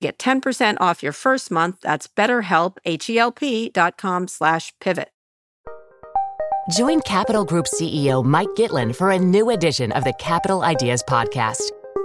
Get 10% off your first month. That's betterhelp, H-E-L-P dot com slash pivot. Join Capital Group CEO Mike Gitlin for a new edition of the Capital Ideas Podcast.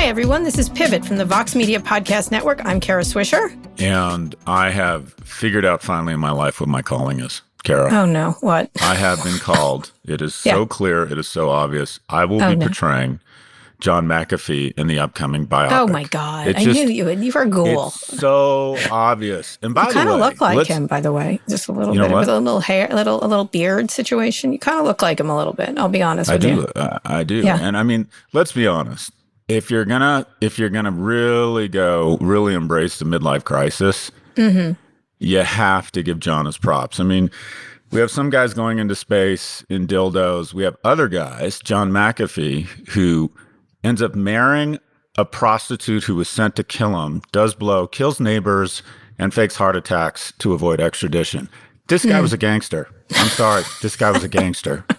Hi, everyone. This is Pivot from the Vox Media Podcast Network. I'm Kara Swisher. And I have figured out finally in my life what my calling is, Kara. Oh, no. What? I have been called. It is so Yeah. clear. It is so obvious. I will Oh, be no. portraying John McAfee in the upcoming biopic. Oh, my God. It I just- knew you would. You were a ghoul. It's so obvious. And by You kind of look like him, by the way. Just a little You know bit what? with a little hair, a little, a little beard situation. You kind of look like him a little bit. I'll be honest with you. I with do. you. uh, I do. Yeah. And I mean, let's be honest. If you're gonna, if you're gonna really go, really embrace the midlife crisis, Mm-hmm. you have to give John his props. I mean, we have some guys going into space in dildos. We have other guys, John McAfee, who ends up marrying a prostitute who was sent to kill him, does blow, kills neighbors, and fakes heart attacks to avoid extradition. This guy was a gangster. I'm sorry. this guy was a gangster.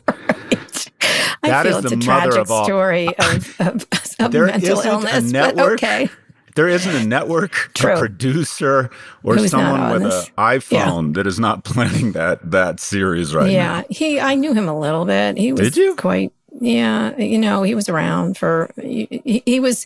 I That feel is it's the a mother tragic of all- story of, of, of There mental isn't a illness. Network okay. There isn't a network, True. a producer, or Who's someone with an iPhone that is not planning that that series right yeah, now. Yeah, he. I knew him a little bit. He was Did you? quite. Yeah, you know, he was around for. He- he was.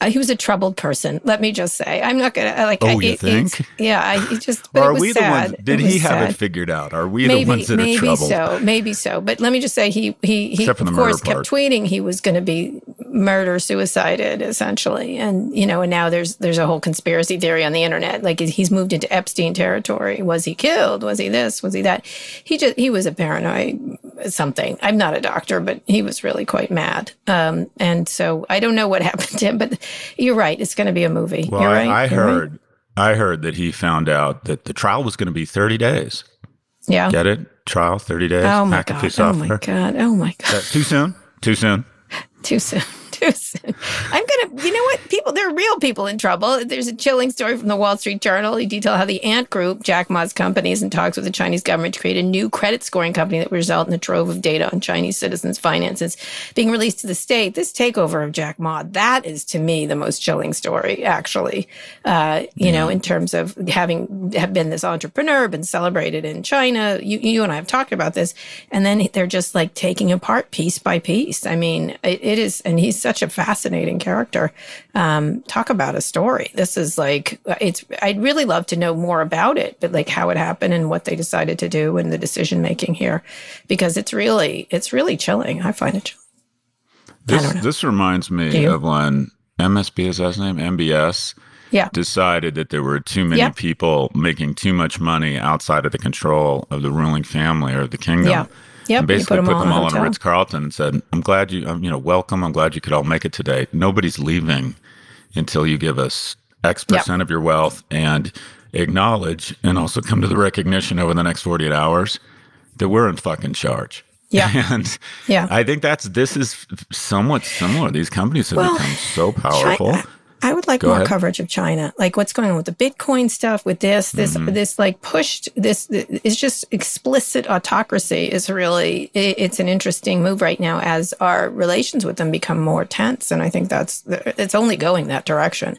Uh, he was a troubled person. Let me just say, I'm not gonna uh, like. Oh, I, you it- think? Yeah, I just. But are we the ones? Did he have sad. it figured out? Are we maybe, the ones that are maybe troubled? so, maybe so. But let me just say, he he he of course murder kept part. tweeting he was going to be murder suicided essentially, and you know, and now there's there's a whole conspiracy theory on the internet. Like he's moved into Epstein territory. Was he killed? Was he this? Was he that? He just he was a paranoid something. I'm not a doctor, but he was really quite mad. Um, and so I don't know what happened to him, but you're right. It's going to be a movie. Well, you're I, right. I you're right. heard, I heard that he found out that the trial was going to be 30 days. Yeah. Get it? Trial 30 days. Oh my McAfee oh, god. Oh my god. Oh my god. Too soon? Too soon. Too soon. Too soon. I'm gonna. You know what? People. There are real people in trouble. There's a chilling story from the Wall Street Journal. He detail how the Ant Group, Jack Ma's company, is in talks with the Chinese government to create a new credit scoring company that will result in a trove of data on Chinese citizens' finances being released to the state. This takeover of Jack Ma, that is to me the most chilling story. Actually, uh, you know, in terms of having have been this entrepreneur, been celebrated in China. You, you and I have talked about this, and then they're just like taking apart piece by piece. I mean, it, it is, and he's such a fascinating character. Um, talk about a story. This is like it's. I'd really love to know more about it, but like how it happened and what they decided to do and the decision making here, because it's really, it's really chilling. I find it chilling. This, this reminds me of when MSB is that his name? MBS Yeah. decided that there were too many Yep. people making too much money outside of the control of the ruling family or the kingdom. Yeah. Yep. And basically put put them a all on a. Ritz Carlton and said, "I'm glad you, um, you know, welcome. I'm glad you could all make it today. Nobody's leaving until you give us X Yep. percent of your wealth and acknowledge and also come to the recognition over the next 48 hours that we're in fucking charge." Yeah. And Yeah. I think that's this is somewhat similar. These companies have Well, become so powerful. China- I would like Go more ahead. coverage of China. Like what's going on with the Bitcoin stuff, with this, this, Mm-hmm. this like pushed, this is just explicit autocracy is really, it's an interesting move right now as our relations with them become more tense. And I think that's, it's only going that direction.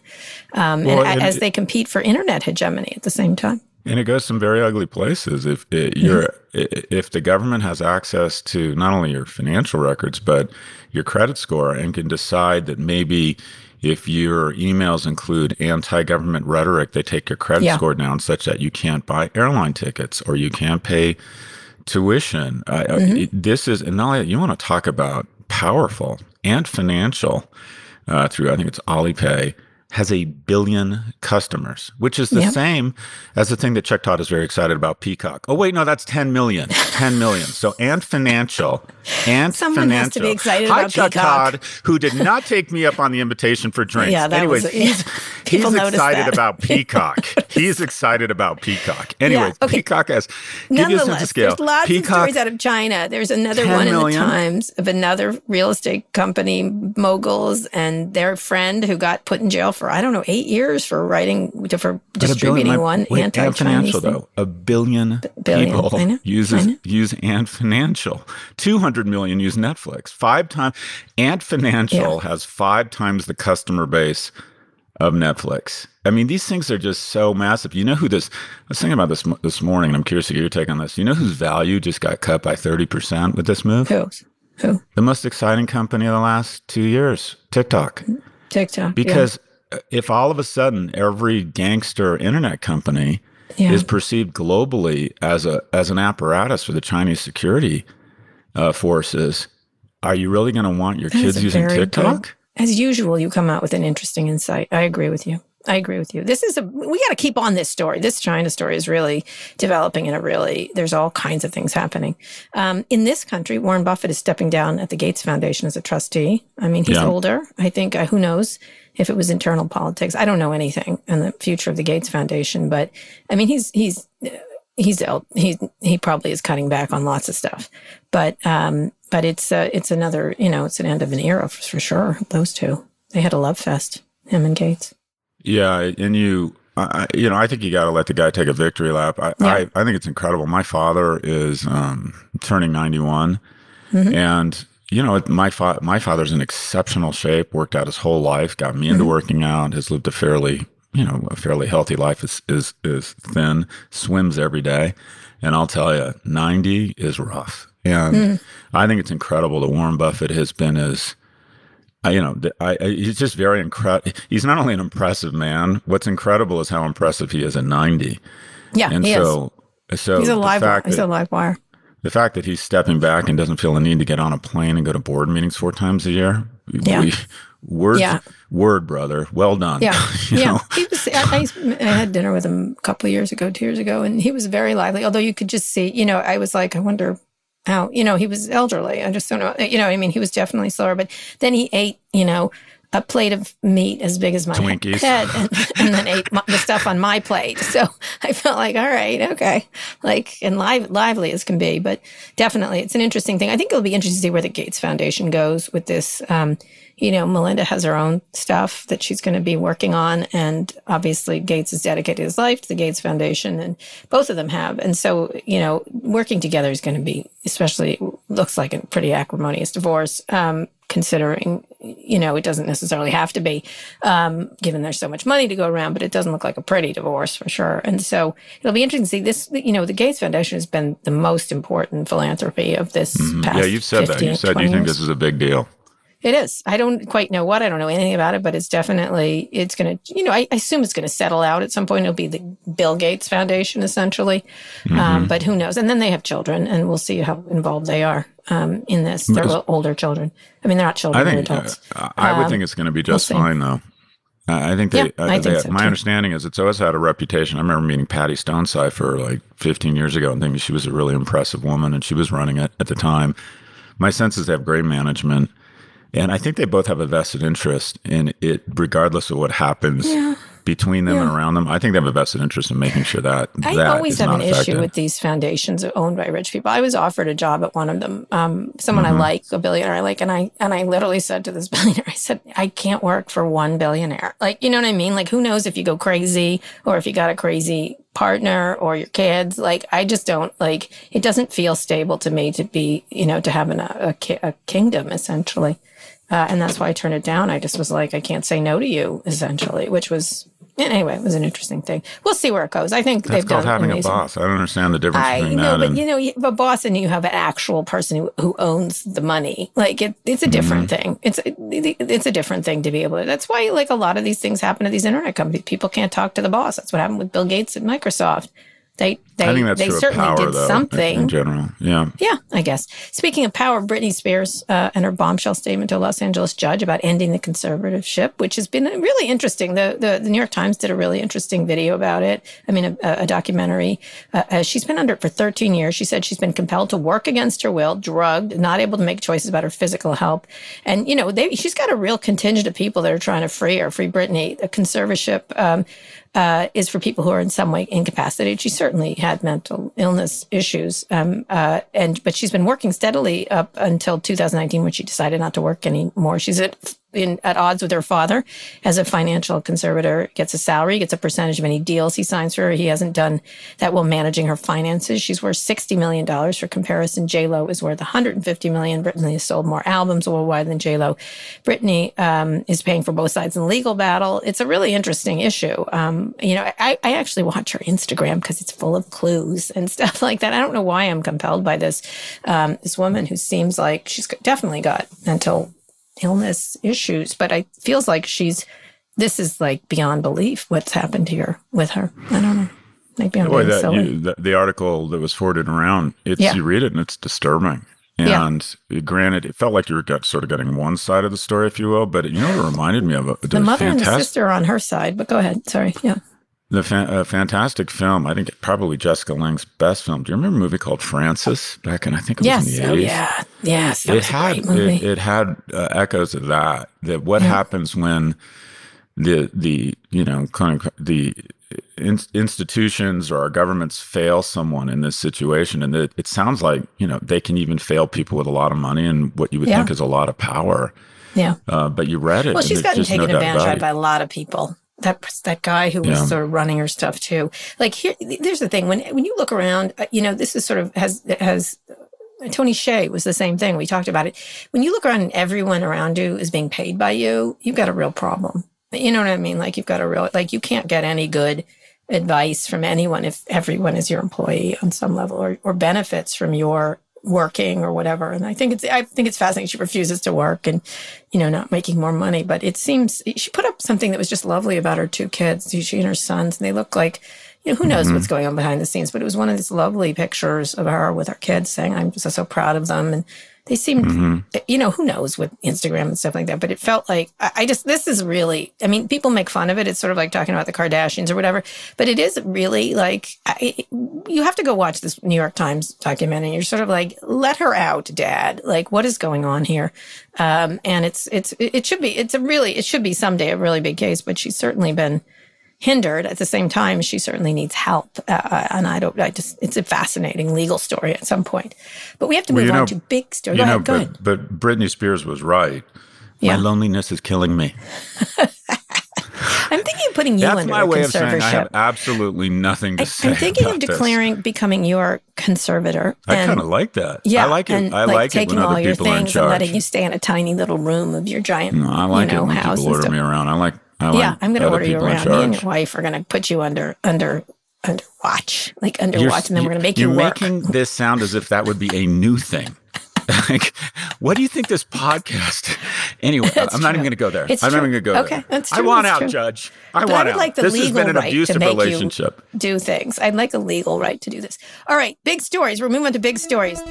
Um, Well, and, and as they compete for internet hegemony at the same time. And it goes some very ugly places. If it, you're, if the government has access to not only your financial records but your credit score and can decide that maybe if your emails include anti-government rhetoric, they take your credit Yeah. score down such that you can't buy airline tickets or you can't pay tuition. I, I- it- this is, and not you want to talk about powerful and financial uh, through, I think it's Alipay, has a billion customers, which is the Yep. same as the thing that Chuck Todd is very excited about Peacock. Oh, wait, no, that's 10 million. 10 million. So, and financial. And Someone has to be excited Hi, about Chuck Peacock. Todd, who did not take me up on the invitation for drinks. Yeah, that Anyways, was- he's, People he's excited that. about Peacock. he's excited about Peacock. Anyways, okay. Peacock has, give you a sense of Nonetheless, scale. there's lots Peacock, of stories out of China. There's another 10 one in the. Times of another real estate company moguls and their friend who got put in jail for I don't know eight years for writing for billion- distributing my- one wait, anti-Chinese financial thing. though. A billion, billion. people know. Uses use Ant Financial. Two hundred million use Netflix. Five times Ant Financial has five times the customer base of Netflix. I mean, these things are just so massive. You know who this? I was thinking about this this morning, and I'm curious to get your take on this. You know whose value just got cut by thirty percent with this move? Who? Who? The most exciting company of the last two years, TikTok. TikTok. Because uh if all of a sudden every gangster internet company Yeah. is perceived globally as a as an apparatus for the Chinese security uh, forces, are you really going to want your That kids using TikTok? good- As usual, you come out with an interesting insight. I agree with you. I agree with you. This is a we got to keep on this story. This China story is really developing in a really. There's all kinds of things happening. Um, in this country, Warren Buffett is stepping down at the Gates Foundation as a trustee. I mean, he's Yeah. older. I think uh, who knows if it was internal politics. I don't know anything on the future of the Gates Foundation, but I mean, he's he's he's el- he he probably is cutting back on lots of stuff, but um, but it's uh, it's another you know it's an end of an era for, for sure. Those two they had a love fest, him and Gates. Yeah, and you, I, you know, I think you got to let the guy take a victory lap. I, Yeah. I, I think it's incredible. My father is um, turning ninety-one, Mhm. and you know, my fa- my father's in exceptional shape. Worked out his whole life, got me into working out. Has lived a fairly, you know, a fairly healthy life. Is is is thin, swims every day, and I'll tell you, ninety is rough. And I think it's incredible that Warren Buffett has been as I, you know, I, I, he's just very incredible. He's not only an impressive man. What's incredible is how impressive he is at ninety. Yeah, And he is. so, so He's a live wire. He's that a live wire. the fact that he's stepping back and doesn't feel the need to get on a plane and go to board meetings four times a year. Yeah. we- word, Yeah. word, brother. Well done. Yeah, You yeah. know? He was. I, I, I had dinner with him a couple of years ago, two years ago, and he was very lively. Although you could just see, you know, I was like, I wonder how, you know, he was elderly. I just don't know, you know. I mean, he was definitely slower, but then he ate, you know, a plate of meat as big as my Twinkies. head, and, and then ate my, the stuff on my plate. So I felt like, all right, okay, like and live, lively as can be, but definitely, it's an interesting thing. I think it'll be interesting to see where the Gates Foundation goes with this. Um, you know, Melinda has her own stuff that she's going to be working on. And obviously, Gates has dedicated his life to the Gates Foundation, and both of them have. And so, you know, working together is going to be, especially, looks like a pretty acrimonious divorce, um, considering, you know, it doesn't necessarily have to be, um, given there's so much money to go around, but it doesn't look like a pretty divorce for sure. And so it'll be interesting to see this, you know, the Gates Foundation has been the most important philanthropy of this past Mm-hmm. Yeah, you've said that. You said you think years. this is a big deal. It is. I don't quite know what. I don't know anything about it, but it's definitely, it's going to, you know, I, I assume it's going to settle out at some point. It'll be the Bill Gates Foundation, essentially. Mm-hmm. Um, but who knows? And then they have children, and we'll see how involved they are um, in this. They're older children. I mean, they're not children, I they're think uh, adults. I would Um, think it's going to be just see. fine, though. I think they. Yeah, uh, I think they- so, my too. understanding is it's always had a reputation. I remember meeting Patty Stonesifer like 15 years ago and thinking she was a really impressive woman, and she was running it at the time. My sense is they have great management, and I think they both have a vested interest in it, regardless of what happens between them and around them. I think they have a vested interest in making sure that I that always have an affected. issue with these foundations owned by rich people. I was offered a job at one of them, um, someone Mm-hmm. I like, a billionaire I like, and I and I literally said to this billionaire, I said, I can't work for one billionaire. Like, you know what I mean? Like, who knows if you go crazy or if you got a crazy partner or your kids? Like, I just don't like. It doesn't feel stable to me to be, you know, to have an, a, a, a kingdom essentially. Uh, and that's why I turned it down. I just was like, I can't say no to you, essentially, which was anyway, it was an interesting thing. We'll see where it goes. I think That's they've called done having amazing. a boss. I don't understand the difference I between know, that but and you know, you have a boss and you have an actual person who, who owns the money. Like it, it's a different Mm-hmm. thing. It's it's a different thing to be able to. That's why like a lot of these things happen to these internet companies. People can't talk to the boss. That's what happened with Bill Gates at Microsoft. They they I think that's they certainly power, did though, something. in general. Yeah. Yeah, I guess. Speaking of power, Britney Spears uh, and her bombshell statement to a Los Angeles judge about ending the conservatorship, which has been really interesting. The, the, the New York Times did a really interesting video about it. I mean, a, a documentary. Uh, uh, she's been under it for 13 years. She said she's been compelled to work against her will, drugged, not able to make choices about her physical health. And, you know, they, she's got a real contingent of people that are trying to free her, free Britney. The conservatorship um, uh, is for people who are in some way incapacitated. She certainly had mental illness issues, um, uh, and but she's been working steadily up until 2019 when she decided not to work anymore. She's at in at odds with her father as a financial conservator. Gets a salary, gets a percentage of any deals he signs for her. He hasn't done that well managing her finances. She's worth 60 million dollars. For comparison, J Lo is worth 150 million. Britney has sold more albums worldwide than J Lo. Britney um, is paying for both sides in the legal battle. It's a really interesting issue. Um, you know, I, I actually watch her Instagram because it's full of clues and stuff like that. I don't know why I'm compelled by this. Um, this woman who seems like she's definitely got mental illness issues, but I feels like she's. This is like beyond belief. What's happened here with her? I don't know. Like beyond Boy, being that silly. you, the, the article that was forwarded around, it's Yeah. you read it and it's disturbing. Yeah. And uh, granted, it felt like you were got, sort of getting one side of the story, if you will. But you know it reminded me of? A, the mother and the sister on her side, but go ahead. Sorry. Yeah. The fan, uh, fantastic film. I think probably Jessica Lange's best film. Do you remember a movie called Frances back in I think it was Yes. in the 80s? Oh, yeah. Yes. It had it, it had uh, echoes of that. That what Yeah. happens when the the you know kind of the in, institutions or our governments fail someone in this situation, and it, it sounds like you know they can even fail people with a lot of money and what you would Yeah. think is a lot of power. yeah. Uh, but you read it. Well, she's gotten just no taken advantage of by a lot of people. That that guy who was Yeah. sort of running her stuff too. Like here, there's the thing when when you look around, uh, you know, this is sort of has has. Tony Hsieh was the same thing. We talked about it. When you look around and everyone around you is being paid by you, you've got a real problem. You know what I mean? Like you've got a real like you can't get any good advice from anyone if everyone is your employee on some level or, or benefits from your working or whatever. And I think it's I think it's fascinating. She refuses to work and you know not making more money. But it seems she put up something that was just lovely about her two kids, she and her sons, and they look like you know who knows mm-hmm. what's going on behind the scenes. But it was one of these lovely pictures of her with her kids saying, "I'm just so proud of them." And they seemed, you know, who knows with Instagram and stuff like that. But it felt like I, I just this is really. I mean, people make fun of it. It's sort of like talking about the Kardashians or whatever. But it is really like I, you have to go watch this New York Times documentary. You're sort of like, let her out, Dad. Like, what is going on here? Um, and it's it's it should be it's a really it should be someday a really big case. But she's certainly been hindered at the same time she certainly needs help uh, and i don't i just it's a fascinating legal story at some point but we have to move on know- to big story You go know, ahead go ahead but, but Britney Spears was right. Yeah. My loneliness is killing me. i'm thinking of putting you That's under my a way of saying I have absolutely nothing to I, say. am thinking of about this. declaring becoming your conservator I kind of like that. yeah I like it. and I like, like it taking all your people are in things and letting you stay in a tiny little room of your giant No, I like you know, it when people order me around. I like. Yeah i'm going to order you around me and your wife are going to put you under under under watch like under You're- watch and then we're going to make you You're work making this sound as if that would be a new thing. like, what do you think this podcast? Anyway, That's I'm not even going to go there. It's I'm not even going to go Okay, there. that's I want that's out, true. Judge. I But I would out. like the this has legal been an right to abusive make you- relationship. do things. I'd like a legal right to do this. All right, big stories. We're moving on to big stories.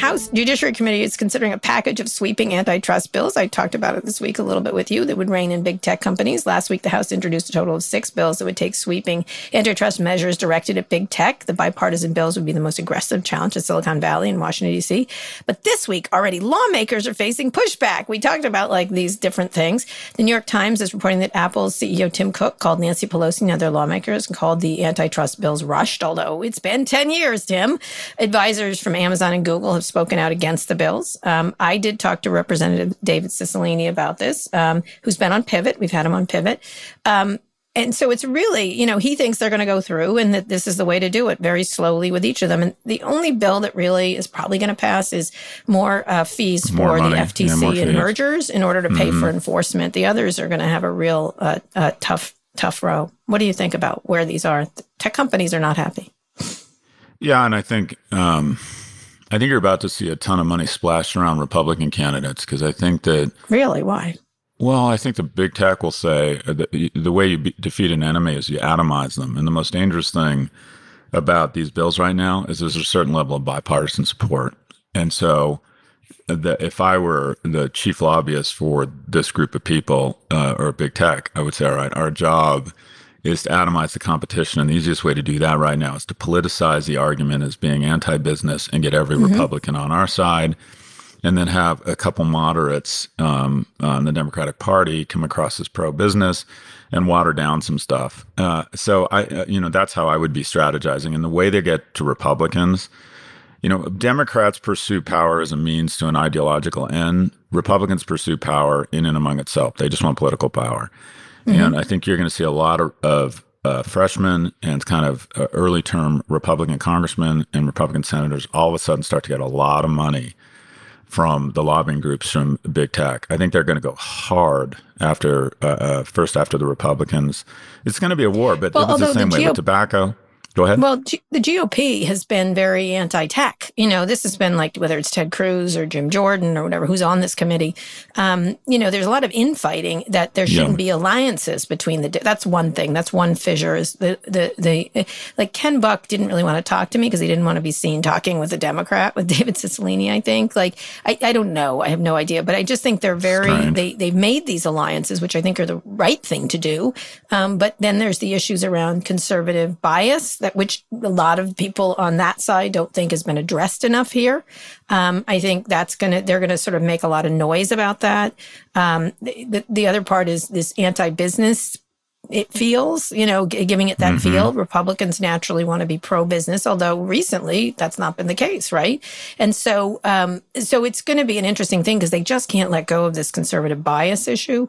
House Judiciary Committee is considering a package of sweeping antitrust bills. I talked about it this week a little bit with you that would rein in big tech companies. Last week, the House introduced a total of six bills that would take sweeping antitrust measures directed at big tech. The bipartisan bills would be the most aggressive challenge to Silicon Valley and Washington, D.C. But this week, already lawmakers are facing pushback. We talked about like these different things. The New York Times is reporting that Apple's CEO Tim Cook called Nancy Pelosi and other lawmakers and called the antitrust bills rushed, although it's been 10 years, Tim. Advisors from Amazon and Google have spoken out against the bills. Um, I did talk to Representative David Cicilline about this, um, who's been on Pivot. We've had him on Pivot. Um, and so it's really, you know, he thinks they're going to go through and that this is the way to do it very slowly with each of them. And the only bill that really is probably going to pass is more uh, fees More for money. the FTC more and mergers in order to pay Mhm. for enforcement. The others are going to have a real uh, uh, tough, tough row. What do you think about where these are? Tech companies are not happy. Yeah, and I think um, I think you're about to see a ton of money splashed around Republican candidates because I think that Really? Why? well, I think the big tech will say uh, the, the way you be, defeat an enemy is you atomize them, and the most dangerous thing about these bills right now is there's a certain level of bipartisan support, and so. uh, The, if I were the chief lobbyist for this group of people uh, or big tech, I would say, all right, our job is to atomize the competition. And the easiest way to do that right now is to politicize the argument as being anti business and get every Republican on our side. And then have a couple moderates um, on the Democratic Party come across as pro business and water down some stuff. Uh, so, I, uh, you know, that's how I would be strategizing. And the way they get to Republicans, you know, Democrats pursue power as a means to an ideological end. Republicans pursue power in and among itself. They just want political power. And I think you're going to see a lot of, of uh, freshmen and kind of uh, early term Republican congressmen and Republican senators all of a sudden start to get a lot of money from the lobbying groups from big tech. I think they're going to go hard after uh, uh, first after the Republicans. It's going to be a war, but Well, it was the although the same way GOP with tobacco. Go ahead. Well, G- the GOP has been very anti-tech. You know, this has been like whether it's Ted Cruz or Jim Jordan or whatever who's on this committee. Um, you know, there's a lot of infighting that there shouldn't Yeah. be alliances between the. That's one thing. That's one fissure. Is the the the like Ken Buck didn't really want to talk to me because he didn't want to be seen talking with a Democrat with David Cicilline. I think. Like I, I don't know. I have no idea. But I just think they're very. They they've made these alliances, which I think are the right thing to do. Um, but then there's the issues around conservative bias that which a lot of people on that side don't think has been addressed enough here. Um, I think that's gonna they're gonna sort of make a lot of noise about that. Um, the, the, the other part is this anti-business it feels, you know, g- giving it that Mm-hmm. feel. Republicans naturally want to be pro-business, although recently that's not been the case, right? And so, um, so it's going to be an interesting thing because they just can't let go of this conservative bias issue.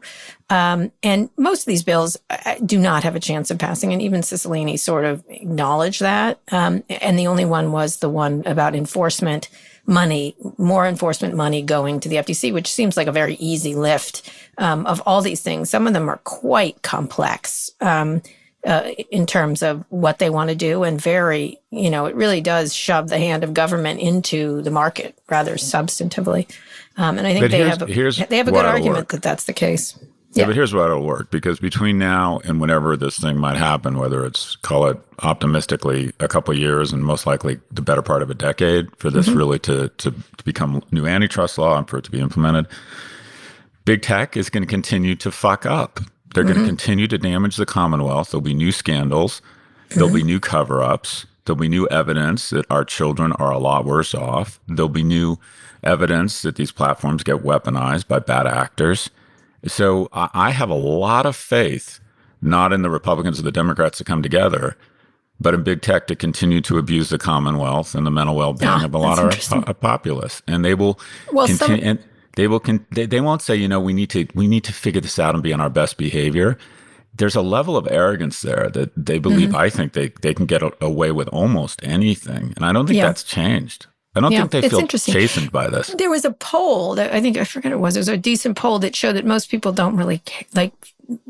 Um, and most of these bills uh, do not have a chance of passing, and even Cicilline sort of acknowledged that. Um, and the only one was the one about enforcement money, more enforcement money going to the FTC, which seems like a very easy lift. Um, of all these things, some of them are quite complex um, uh, in terms of what they want to do, and very, you know, it really does shove the hand of government into the market rather substantively. Um, and I think But they have a, they have a good argument that that's the case. Yeah, Yeah. but here's what it'll work because between now and whenever this thing might happen, whether it's call it optimistically a couple of years and most likely the better part of a decade for this mm-hmm. really to, to to become new antitrust law and for it to be implemented, big tech is going to continue to fuck up. They're going to mm-hmm. continue to damage the Commonwealth. There'll be new scandals. There'll mm-hmm. be new cover ups. There'll be new evidence that our children are a lot worse off. There'll be new evidence that these platforms get weaponized by bad actors. So I have a lot of faith, not in the Republicans or the Democrats to come together, but in big tech to continue to abuse the Commonwealth and the mental well-being Ah, of a lot of our po- populace. And they will Well, some- continue. and they will. Con- they, they won't say, you know, we need to we need to figure this out and be on our best behavior. There's a level of arrogance there that they believe. Mm-hmm. I think they they can get a, away with almost anything, and I don't think Yeah. that's changed. I don't Yeah, think they feel chastened by this. There was a poll that I think I forget what it was. It was a decent poll that showed that most people don't really ca- like.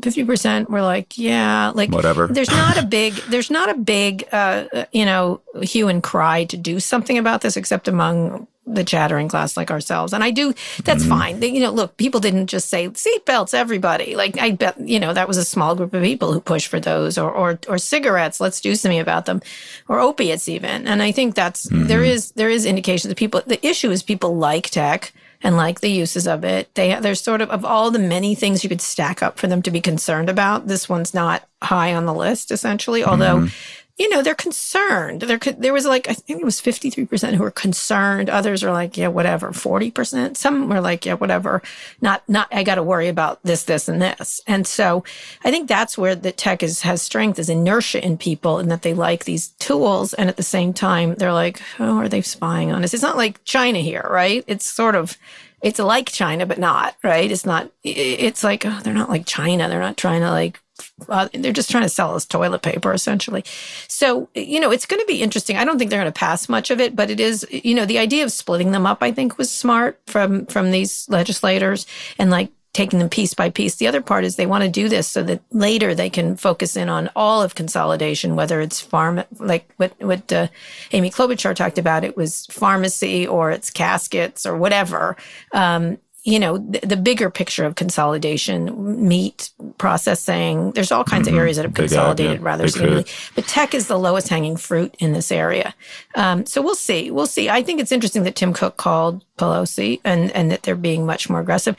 Fifty percent were like, yeah, like Whatever. There's not a big, there's not a big, uh, you know, hue and cry to do something about this, except among the chattering class like ourselves. And I do, that's mm-hmm. fine. They, you know, look, people didn't just say seatbelts, everybody. Like I bet, you know, that was a small group of people who pushed for those or, or, or cigarettes. Let's do something about them or opiates even. And I think that's, there mm-hmm. is, there is indication that people, the issue is people like tech and like the uses of it. They, have there's sort of, of all the many things you could stack up for them to be concerned about, this one's not high on the list essentially, although mm-hmm. You know, they're concerned. There there was like, I think it was 53% who were concerned. Others are like, yeah, whatever. 40%. Some were like, yeah, whatever. Not, not, I got to worry about this, this, and this. And so I think that's where the tech is, has strength is inertia in people and that they like these tools. And at the same time, they're like, oh, are they spying on us? It's not like China here, right? It's sort of, it's like China, but not, right? It's not, it's like, oh, they're not like China. They're not trying to like, uh, they're just trying to sell us toilet paper essentially. So, you know, it's going to be interesting. I don't think they're going to pass much of it, but it is, you know, the idea of splitting them up, I think was smart from, from these legislators and like taking them piece by piece. The other part is they want to do this so that later they can focus in on all of consolidation, whether it's farm, like what, what uh, Amy Klobuchar talked about, it was pharmacy or it's caskets or whatever. Um, you know, the, the, bigger picture of consolidation, meat processing, there's all kinds mm-hmm. of areas that have Big consolidated idea. rather significantly. But tech is the lowest hanging fruit in this area. Um, so we'll see. We'll see. I think it's interesting that Tim Cook called Pelosi and, and that they're being much more aggressive.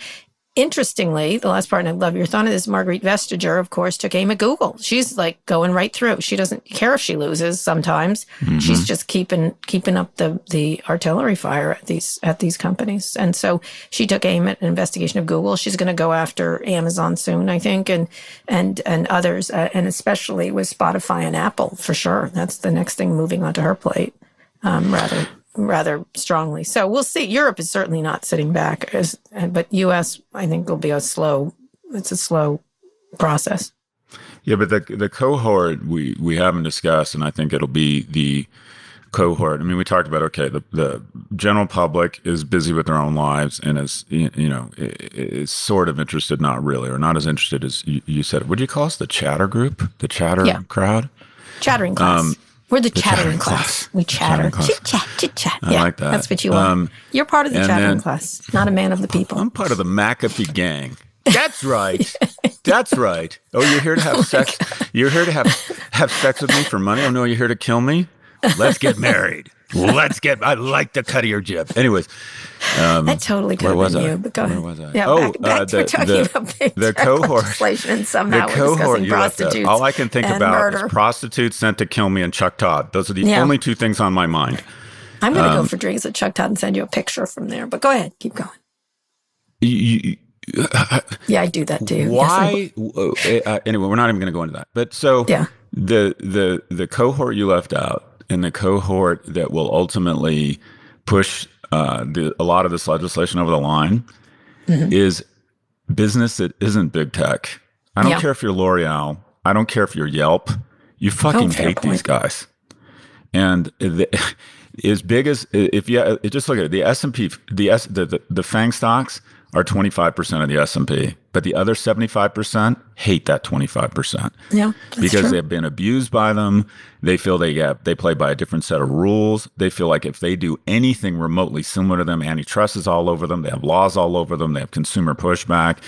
Interestingly, the last part, and I love your thought on this, Margrethe Vestager, of course, took aim at Google. She's like going right through. She doesn't care if she loses sometimes. Mm-hmm. She's just keeping keeping up the the artillery fire at these at these companies. And so she took aim at an investigation of Google. She's going to go after Amazon soon, I think, and and and others, uh, and especially with Spotify and Apple for sure. That's the next thing moving onto her plate. Um, rather rather strongly. So we'll see. Europe is certainly not sitting back, as, but U.S. I think will be a slow. It's a slow process. Yeah, but the the cohort we we haven't discussed, and I think it'll be the cohort. I mean, we talked about okay, the the general public is busy with their own lives and is you know is sort of interested, not really, or not as interested as you, you said. Would you call us the chatter group, the chatter Yeah. crowd? Chattering class. Um, We're the, the chattering chattering class. class. We chatter. Chit chat, chit chat. I yeah, like that. That's what you are. Um, You're part of the chattering then- class, not a man of the people. I'm part of the McAfee gang. That's right. That's right. Oh, you're here to have sex. You're here to have have sex with me for money. Oh no, you're here to kill me. Let's get married. Let's get. I like the cut of your jib. Anyways, um, that totally could where have was I? you, but go Where ahead. was I? Yeah, Oh, back, back uh, the- talking the- about the, the cohort- legislation somehow the cohort you prostitutes. All I can think about murder. is prostitutes sent to kill me and Chuck Todd. Those are the Yeah. only two things on my mind. I'm going to um, go for drinks at Chuck Todd and send you a picture from there. But go ahead, keep going. You- Yeah, I do that too. Yes, why uh, anyway we're not even going to go into that but so Yeah. the the the cohort you left out and the cohort that will ultimately push uh, the, a lot of this legislation over the line Mm-hmm. is business that isn't big tech. I don't Yeah. care if you're l'oreal. I don't care if you're yelp. You fucking Oh, hate these guys. And the, as big as if you just look at it, the S and P, the S, the, the the FAANG stocks are twenty five percent of the S and P, but the other seventy five percent hate that twenty five percent Yeah, that's because true. they've been abused by them. They feel they get they play by a different set of rules. They feel like if they do anything remotely similar to them, antitrust is all over them. They have laws all over them. They have consumer pushback.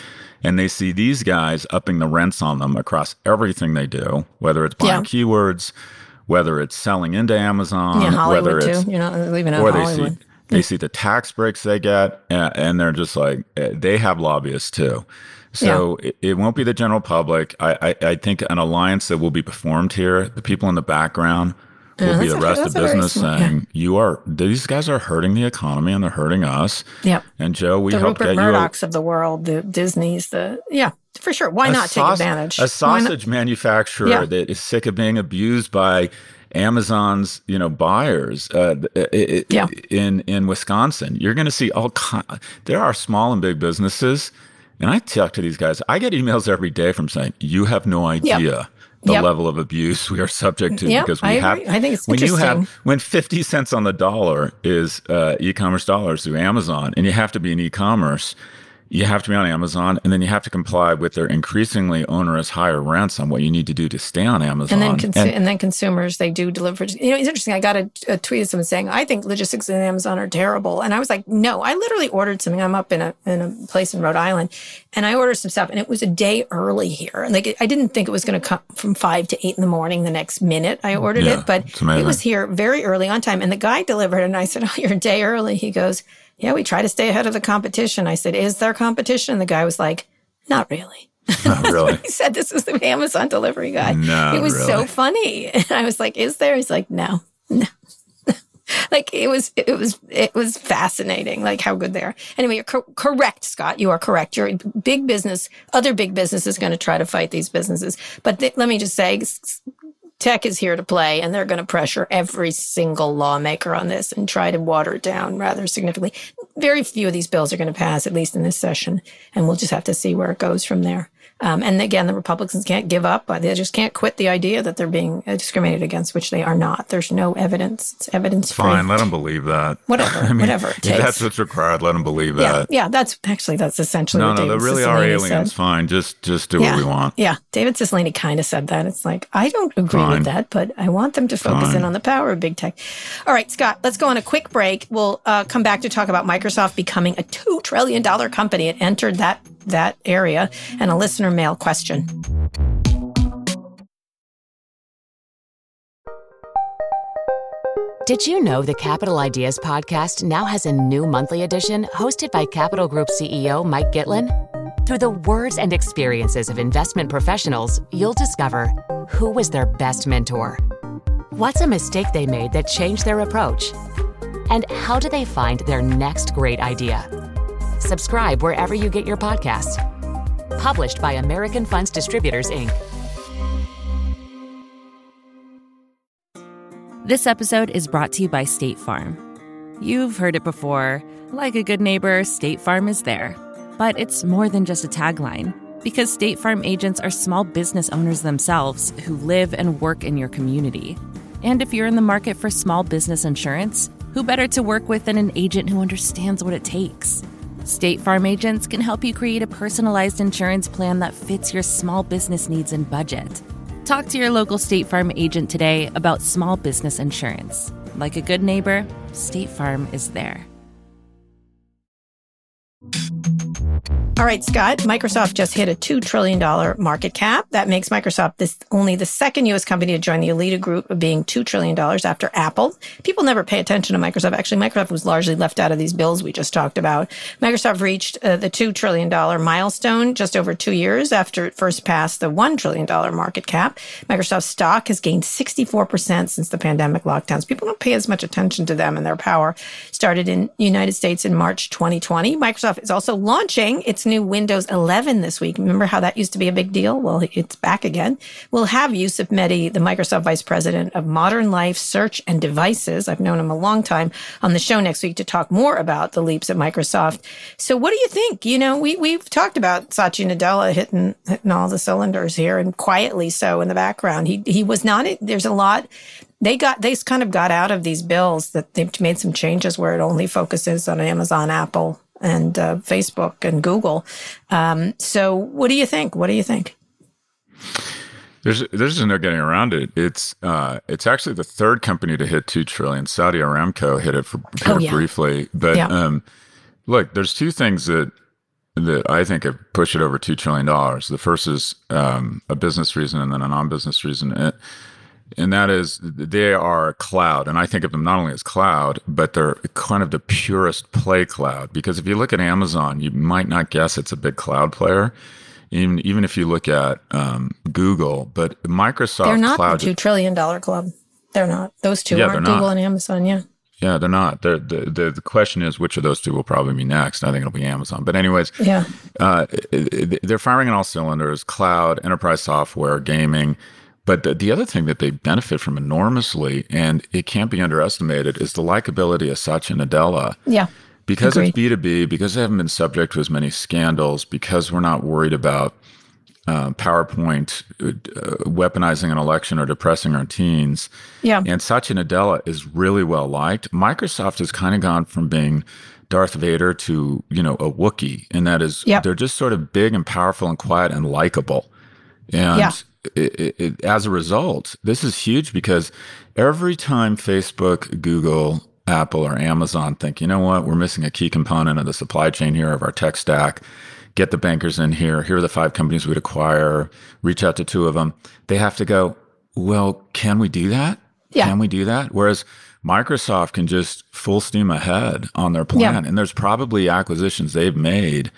And they see these guys upping the rents on them across everything they do, whether it's buying Yeah. keywords, whether it's selling into Amazon, yeah, Hollywood whether it's too. You're not leaving out or they Hollywood. see they see the tax breaks they get, and, and they're just like eh, they have lobbyists too. So it, it won't be the general public. I, I I think an alliance that will be performed here, the people in the background will Yeah, be the a- rest of that's a very business saying you are these guys are hurting the economy and they're hurting us. Yep. And Joe, we the helped Rupert get you a, Murdochs of the world, the Disney's, the yeah, for sure. Why not take advantage? A sausage manufacturer Yeah. that is sick of being abused by Amazon's, you know, buyers uh, i- i- Yeah. in in Wisconsin. You're going to see all kind. There are small and big businesses, and I talk to these guys. I get emails every day from saying, "You have no idea." The Yep. level of abuse we are subject to Yep, because we I have. agree. I think it's when you have when fifty cents on the dollar is uh, e-commerce dollars through Amazon, and you have to be in e-commerce, you have to be on Amazon, and then you have to comply with their increasingly onerous higher rents on what you need to do to stay on Amazon. And then, consu- and, and, then consumers, they do deliver. You know, it's interesting. I got a, a tweet of someone saying, "I think logistics in Amazon are terrible," and I was like, "No, I literally ordered something. I'm up in a in a place in Rhode Island, and I ordered some stuff, and it was a day early here. And like, I didn't think it was going to come from five to eight in the morning the next minute I ordered yeah, it, but it was here very early on time. And the guy delivered, and I said, "Oh, you're a day early." He goes yeah, we try to stay ahead of the competition. I said, is there competition? And the guy was like, not really. Not really. he said, this is the Amazon delivery guy. No, it was really. so funny. And I was like, is there? He's like, no, no. like it was, it was, it was fascinating, like how good they are. Anyway, you're co- correct, Scott. You are correct. Your big business, other big business is going to try to fight these businesses. But th- let me just say, tech is here to play and they're going to pressure every single lawmaker on this and try to water it down rather significantly. Very few of these bills are going to pass, at least in this session, and we'll just have to see where it goes from there. Um, and again, the Republicans can't give up. They just can't quit the idea that they're being uh, discriminated against, which they are not. There's no evidence. It's evidence. Fine, let them believe that. Whatever, I mean, whatever takes. that's what's required. Let them believe yeah, that. Yeah, that's actually that's essentially no, no. David There really Cicilline are aliens. Said. Fine, just just do yeah, what we want. Yeah, David Cicilline kind of said that. It's like I don't agree Fine. with that, but I want them to focus Fine. in on the power of big tech. All right, Scott, let's go on a quick break. We'll uh, come back to talk about Microsoft becoming a two trillion dollar company. It entered that that area and a listener mail question. Did you know the Capital Ideas podcast now has a new monthly edition hosted by Capital Group CEO Mike Gitlin? Through the words and experiences of investment professionals, you'll discover who was their best mentor, what's a mistake they made that changed their approach, and how do they find their next great idea. Subscribe wherever you get your podcasts. Published by American Funds Distributors, Inc. This episode is brought to you by State Farm. You've heard it before. Like a good neighbor, State Farm is there. But it's more than just a tagline, because State Farm agents are small business owners themselves who live and work in your community. And if you're in the market for small business insurance, who better to work with than an agent who understands what it takes? State Farm agents can help you create a personalized insurance plan that fits your small business needs and budget. Talk to your local State Farm agent today about small business insurance. Like a good neighbor, State Farm is there. All right, Scott, Microsoft just hit a $2 trillion market cap. That makes Microsoft this only the second U.S. company to join the elite group of being $2 trillion after Apple. People never pay attention to Microsoft. Actually, Microsoft was largely left out of these bills we just talked about. Microsoft reached uh, the $2 trillion milestone just over two years after it first passed the $1 trillion market cap. Microsoft stock has gained 64% since the pandemic lockdowns. People don't pay as much attention to them and their power. Started in United States in March 2020. Microsoft is also launching its new Windows 11 this week. Remember how that used to be a big deal? Well, it's back again. We'll have Yusuf Mehdi, the Microsoft Vice President of Modern Life Search and Devices. I've known him a long time on the show next week to talk more about the leaps at Microsoft. So what do you think? You know, we, we've talked about Satya Nadella hitting, hitting all the cylinders here and quietly so in the background. He, he was not, there's a lot they got they kind of got out of these bills that they've made some changes where it only focuses on Amazon, Apple, and uh, Facebook and Google. Um, so, what do you think? What do you think? There's there's no getting around it. It's uh, it's actually the third company to hit two trillion. Saudi Aramco hit it for hit Oh, it yeah. briefly, but Yeah. um, look, there's two things that that I think have pushed it over two trillion dollars. The first is um, a business reason, and then a non-business reason. And, and that is they are cloud and i think of them not only as cloud but they're kind of the purest play cloud because if you look at amazon you might not guess it's a big cloud player even even if you look at um, google but microsoft They're not cloud the two trillion dollar club. They're not. Those two Yeah, aren't they're not. Google and Amazon. Yeah. yeah they're not they're, the, the the question is which of those two will probably be next i think it'll be amazon but anyways Yeah. uh, they're firing on all cylinders cloud enterprise software gaming but the, the other thing that they benefit from enormously and it can't be underestimated is the likability of satya nadella Yeah. because Agreed. it's b2b because they haven't been subject to as many scandals because we're not worried about uh, PowerPoint uh, weaponizing an election or depressing our teens. Yeah. And Satya Nadella is really well liked. Microsoft has kind of gone from being Darth Vader to, you know, a Wookiee. And that is, Yep. they're just sort of big and powerful and quiet and likable. And Yeah. It, it, as a result, this is huge because every time Facebook, Google, Apple, or Amazon think, you know what, we're missing a key component of the supply chain here of our tech stack, get the bankers in here, here are the five companies we'd acquire, reach out to two of them, they have to go, well, can we do that? Yeah. Can we do that? Whereas Microsoft can just full steam ahead on their plan. Yeah. And there's probably acquisitions they've made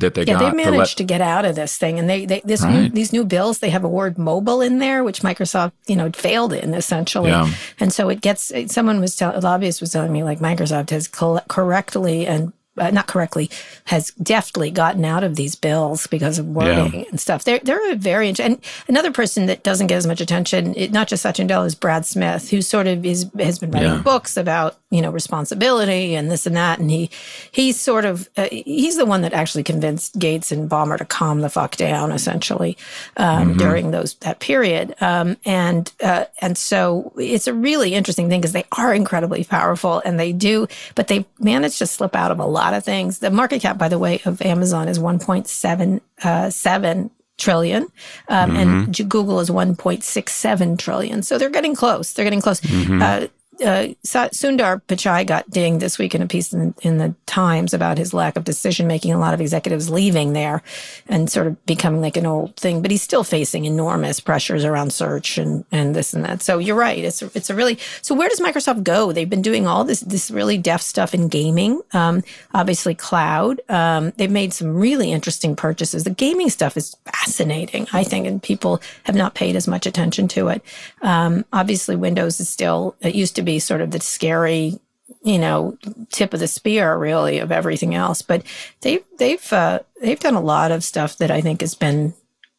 that they Yeah, got they to managed let- to get out of this thing, and they, they this new, these new bills they have a word mobile in there, which Microsoft you know failed in essentially, Yeah. and so it gets. Someone was tell, a lobbyist was telling me like Microsoft has correctly and. Uh, not correctly, has deftly gotten out of these bills because of wording and stuff. They're they're a very and another person that doesn't get as much attention, it, not just Satya Nadella, is Brad Smith, who sort of is has been writing Yeah. books about you know responsibility and this and that, and he he's sort of uh, he's the one that actually convinced Gates and Ballmer to calm the fuck down essentially um, during those that period, um, and uh, and so it's a really interesting thing because they are incredibly powerful and they do, but they managed to slip out of a lot of things. The market cap, by the way, of Amazon is one point seven uh, seven trillion, um, and Google is 1.67 trillion. So they're getting close. They're getting close. Uh, uh, Sundar Pichai got dinged this week in a piece in, in the Times about his lack of decision making. A lot of executives leaving there and sort of becoming like an old thing, but he's still facing enormous pressures around search and, and this and that. So you're right. It's a, it's a really so where does Microsoft go? They've been doing all this this really deft stuff in gaming, um, obviously cloud. Um, they've made some really interesting purchases. The gaming stuff is fascinating, I think, and people have not paid as much attention to it. Um, obviously, Windows is still it used to be sort of the scary you know tip of the spear really of everything else. But they've they've uh, they've done a lot of stuff that i think has been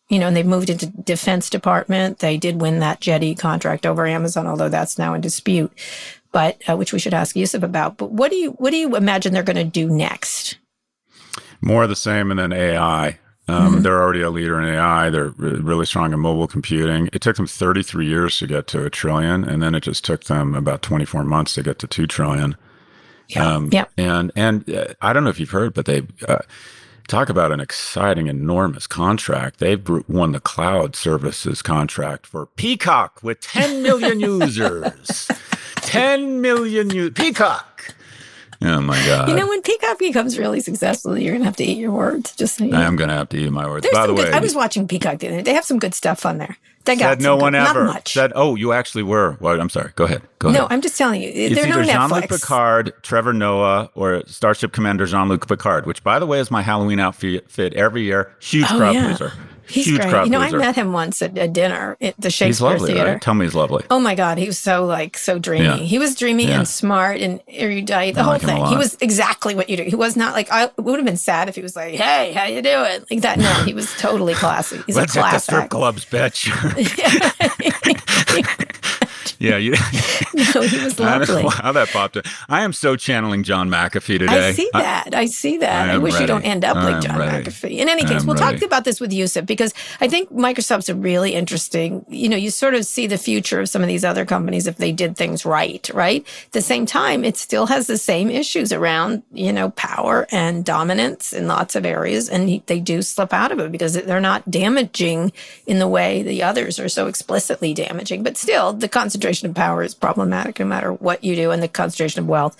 you know and they've moved into defense department. They did win that JEDI contract over amazon although that's now in dispute but uh, which we should ask yusuf about. But what do you what do you imagine they're going to do next? More of the same, and then AI. Um, They're already a leader in AI. They're re- really strong in mobile computing. It took them 33 years to get to a trillion, and then it just took them about 24 months to get to two trillion. Um, yeah And and uh, I don't know if you've heard, but they uh, talk about an exciting, enormous contract. They've won the cloud services contract for Peacock with 10 million users. 10 million u- Peacock. Oh my god! you know when peacock becomes really successful you're going to have to eat your words just so you know. I am going to have to eat my words. There's By the way, good, I was watching Peacock the other day. They have some good stuff on there. They got no one good- ever Not much. said. Oh, you actually were. Well, I'm sorry. Go ahead. Go no, ahead. I'm just telling you. It's They're no either Jean-Luc Picard, Trevor Noah, or Starship Commander Jean-Luc Picard, which, by the way, is my Halloween outfit every year. Huge Oh, crowd yeah. pleaser. He's Huge great. crowd You know, pleaser. I met him once at a dinner at the Shakespeare He's lovely, Theater. right? Tell me he's lovely. Oh my God, he was so like so dreamy. Yeah. He was dreamy Yeah. and smart and erudite. The I whole like thing. He was exactly what you do. He was not like I it would have been sad if he was like, "Hey, how you doing?" Like that. No, he was totally classy. He's Let's a hit the strip clubs, bitch. yeah, you. no, he was I don't know lovely. how that popped up. I am so channeling John McAfee today. I see that. I, see that. I I, wish you don't end up like John ready. McAfee. In any case, we'll talk about this with Yusuf because I think Microsoft's a really interesting, you know, you sort of see the future of some of these other companies if they did things right, right? At the same time, it still has the same issues around, you know, power and dominance in lots of areas. And they do slip out of it because they're not damaging in the way the others are so explicitly damaging. But still, the concentration of power is problematic no matter what you do and the concentration of wealth.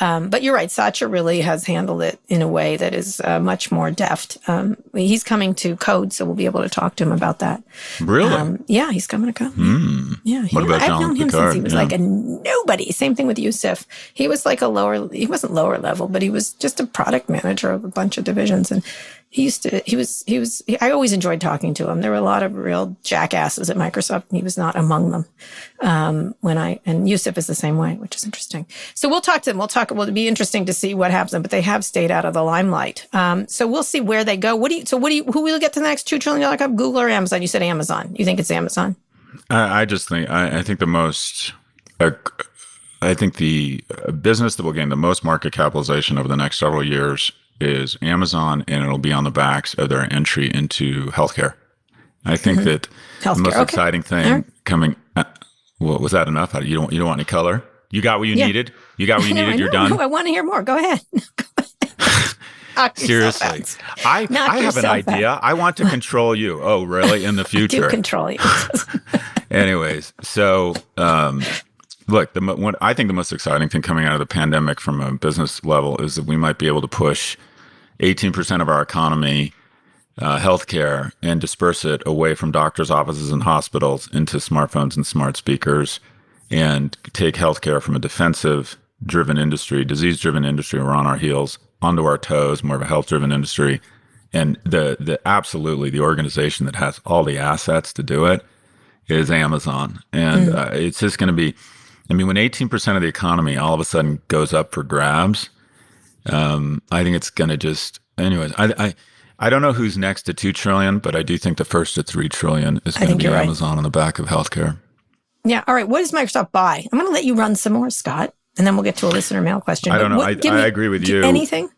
Um, but you're right. Satya really has handled it in a way that is uh, much more deft. Um, he's coming to Code, so we'll be able to talk to him about that. really? Um, yeah, he's coming to Code. Hmm. Yeah, he, What about I've known him Picard? since he was Yeah. like a nobody. Same thing with Yusuf. He was like a lower. He wasn't lower level, but he was just a product manager of a bunch of divisions, and he used to. He was. He was. I always enjoyed talking to him. There were a lot of real jackasses at Microsoft, and he was not among them. Um, when I and Yusuf is the same way, which is interesting. So we'll talk to them. We'll talk. It'll be interesting to see what happens, but they have stayed out of the limelight. Um, so we'll see where they go. What do you? So what do you? Who will get to the next two trillion dollar company? Google or Amazon? You said Amazon. You think it's Amazon? I, I just think I, I think the most. Uh, I think the uh, business that will gain the most market capitalization over the next several years is Amazon, and it'll be on the backs of their entry into healthcare. I think that the most okay. exciting thing right. coming. Uh, well, was that enough? You don't you don't want any color? You got what you Yeah. needed. You got what you No, needed. I You're done. no, I want to hear more. Go ahead. Seriously. I Knock I have an yourself out. idea. I want to control you. Oh, really? In the future. control you. Anyways, so um, look, the one, I think the most exciting thing coming out of the pandemic from a business level is that we might be able to push 18% of our economy, uh, healthcare, and disperse it away from doctors' offices and hospitals into smartphones and smart speakers, and take healthcare from a defensive driven industry, disease driven industry, we're on our heels, onto our toes, more of a health driven industry. And the the absolutely the organization that has all the assets to do it is Amazon, and uh, it's just going to be. I mean, when 18% of the economy all of a sudden goes up for grabs, um, I think it's going to just. Anyways, I, I I don't know who's next to two trillion, but I do think the first to three trillion is going to be you're right. Amazon on the back of healthcare. Yeah. All right. What does Microsoft buy? I'm going to let you run some more, Scott, and then we'll get to a listener mail question. I don't know. what- I- give I agree with you. Anything?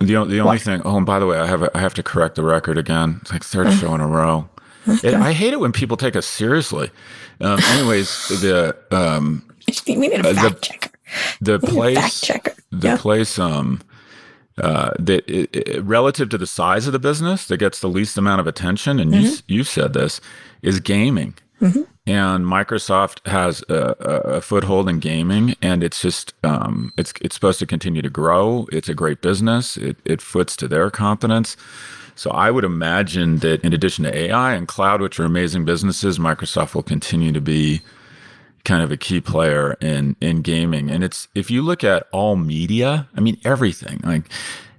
The, o- the only What? thing. Oh, and by the way, I have a, I have to correct the record again. It's like third show in a row. It, I hate it when people take us seriously. Um, anyways, the um, We need a Uh, the- fact checker. The We need a place the Yeah. place um uh that it, it, relative to the size of the business that gets the least amount of attention and you Mm-hmm. you you said this is gaming. And microsoft has a, a, a foothold in gaming and it's just um it's it's supposed to continue to grow. It's a great business. It, it foots to their competence so I would imagine that in addition to AI and cloud, which are amazing businesses, Microsoft will continue to be kind of a key player in in gaming. And it's if you look at all media, I mean everything like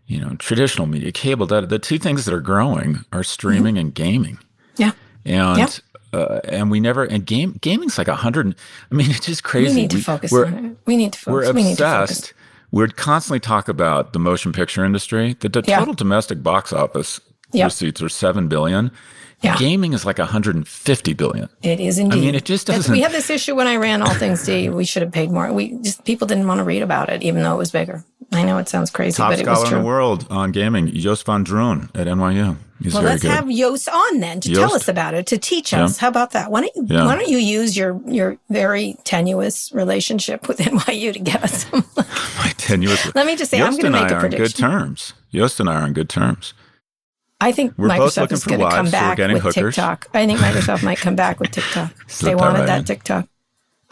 you know traditional media, cable, data. The two things that are growing are streaming and gaming. Yeah. And Yep. uh, and we never and game gaming's like a hundred. I mean, it's just crazy. We need to focus we're, on it. We need to we're focus. We need to focus. obsessed. We're constantly talk about the motion picture industry. The, the Yeah. total domestic box office Yep. receipts are seven billion. Yeah. Gaming is like 150 billion. It is indeed. I mean, it just doesn't- We had this issue when I ran All Things D. We should have paid more. We just people didn't want to read about it, even though it was bigger. I know it sounds crazy, Top but it was scholar in the world on gaming, Joost van Dreunen at NYU. He's Well, very let's good. have Joost on then to tell us about it, to teach Yeah. us. How about that? Why don't you Yeah. Why don't you use your your very tenuous relationship with NYU to get us some? My tenuous. Let me just say, I'm Joost going to and make I a are in good terms. Joost and I are on good terms. I think We're Microsoft is going to come back with hookers. TikTok. I think Microsoft might come back with TikTok. They wanted right that in. TikTok.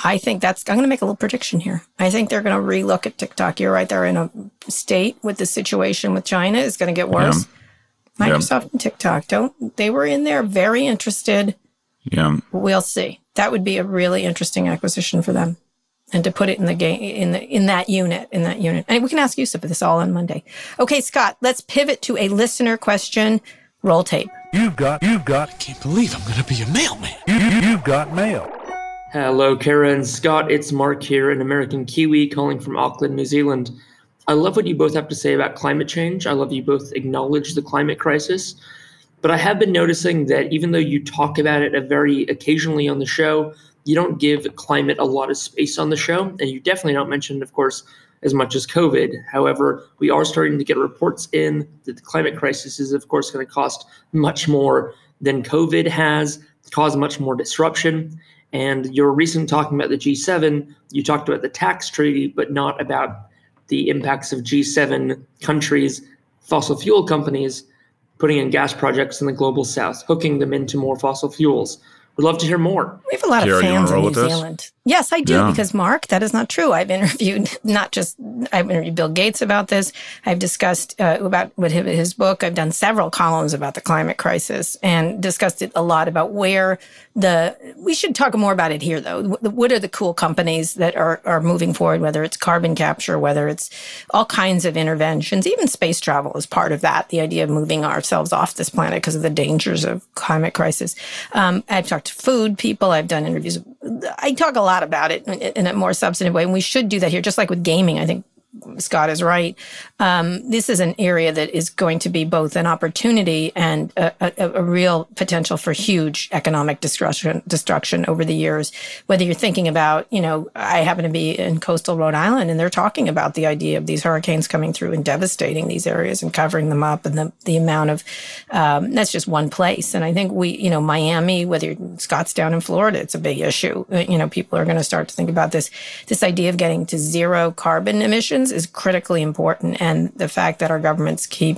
I think that's. I'm going to make a little prediction here. I think they're going to relook at TikTok. You're right. They're in a state with the situation with China is going to get worse. Yeah. Microsoft and TikTok don't. They were in there very interested. Yeah. We'll see. That would be a really interesting acquisition for them, and to put it in the game in the in that unit in that unit. And we can ask Yusuf of this all on Monday. Okay, Scott. Let's pivot to a listener question. Roll tape. You've got, you've got, Can't believe I'm gonna be a mailman. you, you, you've got mail. Hello, Kara and Scott. It's Mark here, an American Kiwi calling from Auckland, New Zealand. I love what you both have to say about climate change. I love you both acknowledge the climate crisis. But I have been noticing that even though you talk about it a very occasionally on the show, you don't give climate a lot of space on the show. And you definitely don't mention, of course, as much as COVID. However, we are starting to get reports in that the climate crisis is, of course, going to cost much more than COVID has, cause much more disruption. And your recent talking about the G7, you talked about the tax treaty, but not about the impacts of G7 countries, fossil fuel companies putting in gas projects in the global south, hooking them into more fossil fuels. Would love to hear more. We have a lot Kara, of fans in New with this? Zealand. Yes, I do, Yeah. because Mark, that is not true. I've interviewed not just I've interviewed Bill Gates about this. I've discussed uh, about with his, his book. I've done several columns about the climate crisis and discussed it a lot about where the. We should talk more about it here, though. What are the cool companies that are are moving forward? Whether it's carbon capture, whether it's all kinds of interventions, even space travel is part of that. The idea of moving ourselves off this planet because of the dangers of climate crisis. Um, I've talked to food people. I've done interviews. I talk a lot about it in, in a more substantive way, and we should do that here. Just like with gaming, I think Scott is right. Um, this is an area that is going to be both an opportunity and a, a, a, real potential for huge economic destruction, destruction over the years. Whether you're thinking about, you know, I happen to be in coastal Rhode Island and they're talking about the idea of these hurricanes coming through and devastating these areas and covering them up and the, the amount of, um, that's just one place. And I think we, you know, Miami, whether Scott's down in Florida, it's a big issue. Uh, you know, people are going to start to think about this. This idea of getting to zero carbon emissions is critically important. And the fact that our governments keep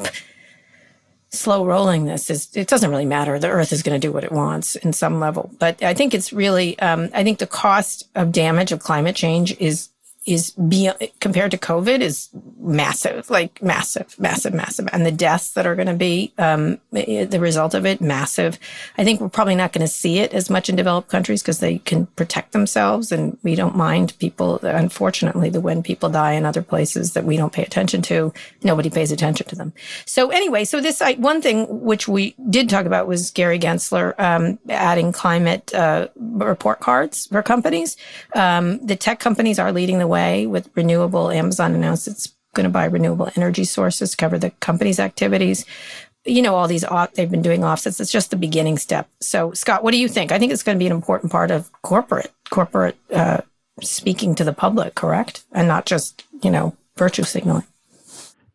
slow rolling this is it doesn't really matter the earth is going to do what it wants in some level but i think it's really um, i think the cost of damage of climate change is is beyond, compared to COVID is massive, like massive, massive, massive. And the deaths that are going to be um, the result of it, massive. I think we're probably not going to see it as much in developed countries because they can protect themselves and we don't mind people. Unfortunately, the when people die in other places that we don't pay attention to, nobody pays attention to them. So anyway, so this I, one thing which we did talk about was Gary Gensler um, adding climate uh, report cards for companies. Um, the tech companies are leading the way way with renewable. Amazon announced it's going to buy renewable energy sources cover the company's activities. You know, all these, off, they've been doing offsets. It's just the beginning step. So, Scott, what do you think? I think it's going to be an important part of corporate, corporate uh, speaking to the public, correct? And not just, you know, virtue signaling.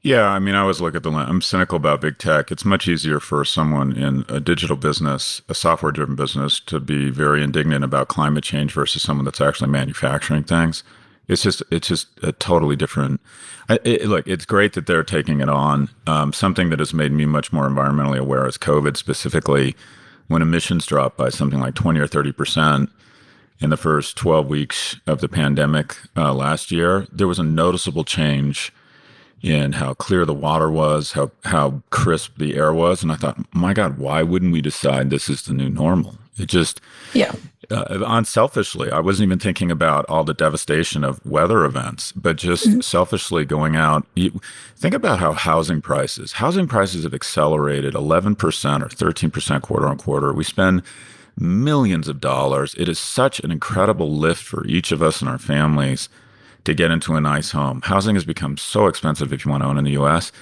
Yeah, I mean, I always look at the. I'm cynical about big tech. It's much easier for someone in a digital business, a software-driven business, to be very indignant about climate change versus someone that's actually manufacturing things. It's just it's just a totally different. It, look, it's great that they're taking it on. Um, something that has made me much more environmentally aware is COVID, specifically when emissions dropped by something like twenty or thirty percent in the first twelve weeks of the pandemic uh, last year. There was a noticeable change in how clear the water was, how how crisp the air was, and I thought, my God, why wouldn't we decide this is the new normal? It just yeah uh, unselfishly, I wasn't even thinking about all the devastation of weather events, but just mm-hmm. selfishly going out. You, think about how housing prices, housing prices have accelerated 11% or 13% quarter on quarter. We spend millions of dollars. It is such an incredible lift for each of us and our families to get into a nice home. Housing has become so expensive if you want to own in the US.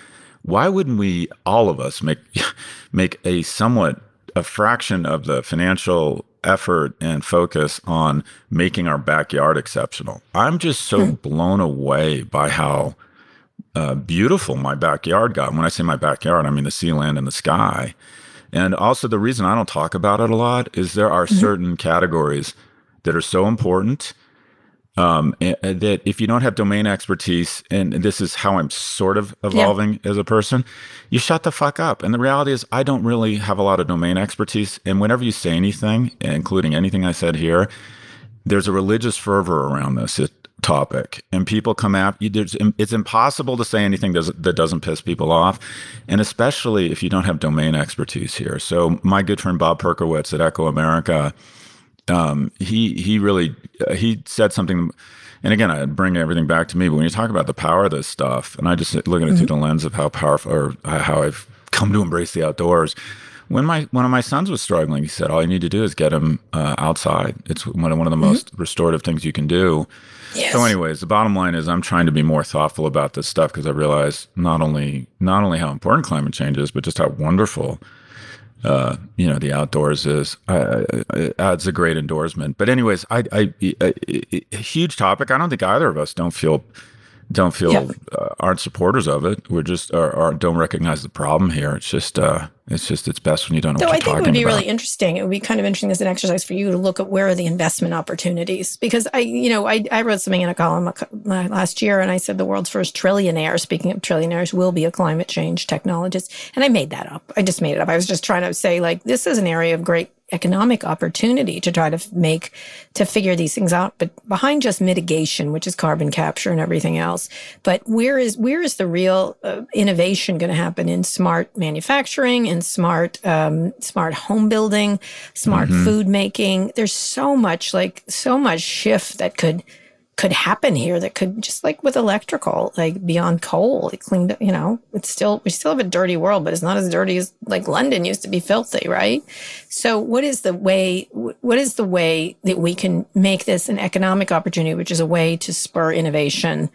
Why wouldn't we, all of us, make make a somewhat a fraction of the financial effort and focus on making our backyard exceptional. I'm just so mm. blown away by how uh, beautiful my backyard got. When I say my backyard, I mean the sea, land, and the sky. And also, the reason I don't talk about it a lot is there are mm-hmm. certain categories that are so important um, that if you don't have domain expertise, and this is how I'm sort of evolving yeah. as a person, you shut the fuck up. And the reality is, I don't really have a lot of domain expertise. And whenever you say anything, including anything I said here, there's a religious fervor around this topic, and people come after you. it's impossible to say anything that doesn't piss people off, and especially if you don't have domain expertise here. So, my good friend Bob Perkowitz at ecoAmerica um, he he really uh, he said something and again i bring everything back to me but when you talk about the power of this stuff and i just look at it mm-hmm. through the lens of how powerful or how i've come to embrace the outdoors when my one of my sons was struggling he said all you need to do is get him uh, outside it's one of, one of the mm-hmm. most restorative things you can do yes. so anyways the bottom line is i'm trying to be more thoughtful about this stuff because i realize not only not only how important climate change is but just how wonderful uh, you know, the outdoors is uh, adds a great endorsement. But anyways, I, I, I, a huge topic. I don't think either of us don't feel don't feel yeah. uh, aren't supporters of it. We're just are, are, don't recognize the problem here. It's just uh, it's just it's best when you don't know. So I think it would be about. really interesting. It would be kind of interesting as an exercise for you to look at where are the investment opportunities because I you know I I wrote something in a column last year and I said the world's first trillionaire. Speaking of trillionaires, will be a climate change technologist, and I made that up. I just made it up. I was just trying to say like this is an area of great economic opportunity to try to make to figure these things out but behind just mitigation which is carbon capture and everything else but where is where is the real uh, innovation going to happen in smart manufacturing and smart um, smart home building smart mm-hmm. food making there's so much like so much shift that could could happen here that could just like with electrical, like beyond coal, it cleaned up, you know, it's still, we still have a dirty world, but it's not as dirty as like London used to be filthy, right? So what is the way, what is the way that we can make this an economic opportunity, which is a way to spur innovation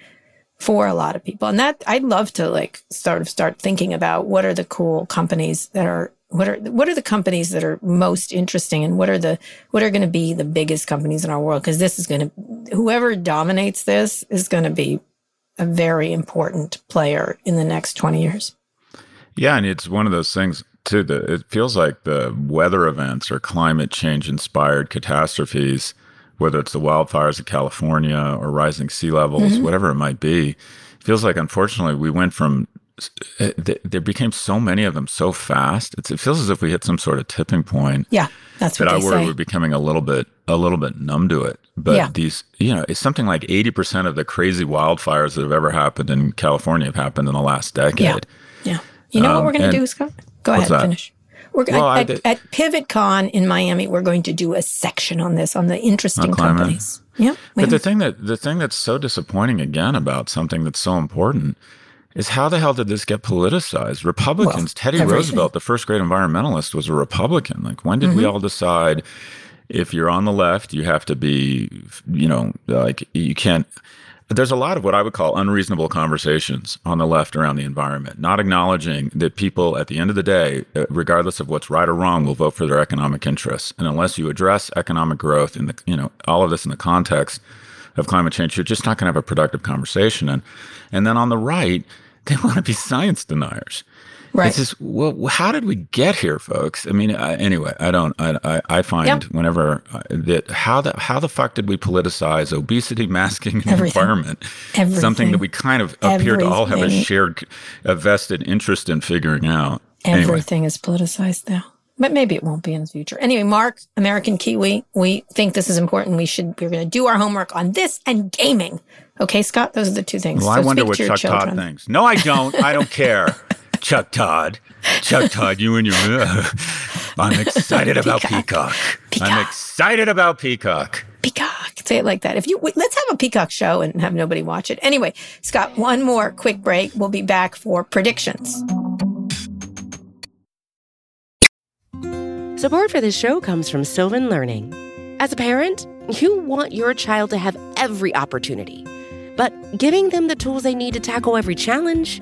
for a lot of people. And that I'd love to like sort of start thinking about what are the cool companies that are what are what are the companies that are most interesting and what are the what are going to be the biggest companies in our world because this is going to whoever dominates this is going to be a very important player in the next 20 years. Yeah, and it's one of those things too that it feels like the weather events or climate change inspired catastrophes whether it's the wildfires of California or rising sea levels, mm-hmm. whatever it might be. It feels like, unfortunately, we went from uh, there became so many of them so fast. It's, it feels as if we hit some sort of tipping point. Yeah, that's what that I worry say. we're becoming a little bit a little bit numb to it. But yeah. these, you know, it's something like eighty percent of the crazy wildfires that have ever happened in California have happened in the last decade. Yeah, yeah. You know um, what we're going to do, Scott? Go ahead, that? finish. We're well, at, at, at, PivotCon in Miami. We're going to do a section on this on the interesting companies. Yeah, but the thing that the thing that's so disappointing again about something that's so important is how the hell did this get politicized? Republicans, well, Teddy everything. Roosevelt, the first great environmentalist, was a Republican. Like, when did mm-hmm. we all decide if you're on the left, you have to be, you know, like you can't there's a lot of what I would call unreasonable conversations on the left around the environment, not acknowledging that people at the end of the day, uh, regardless of what's right or wrong, will vote for their economic interests. And unless you address economic growth and the, you know, all of this in the context of climate change, you're just not going to have a productive conversation. And, and then on the right, they want to be science deniers. Right. It's just, well, how did we get here, folks? I mean, I, anyway, I don't, I, I, I find yep. whenever uh, that how the how the fuck did we politicize obesity, masking, and Everything. environment? Everything. Something that we kind of appear to all have a shared, a vested interest in figuring out. Everything anyway. is politicized now. But maybe it won't be in the future. Anyway, Mark, American Kiwi, we think this is important. We should, we're going to do our homework on this and gaming. Okay, Scott, those are the two things. Well, so I wonder what Chuck children. Todd thinks. No, I don't. I don't care. Chuck Todd. Chuck Todd, you and your. Uh, I'm excited about Peacock. Peacock. I'm excited about Peacock. Peacock. Say it like that. If you let's have a Peacock show and have nobody watch it. Anyway, Scott, one more quick break. We'll be back for predictions. Support for this show comes from Sylvan Learning. As a parent, you want your child to have every opportunity, but giving them the tools they need to tackle every challenge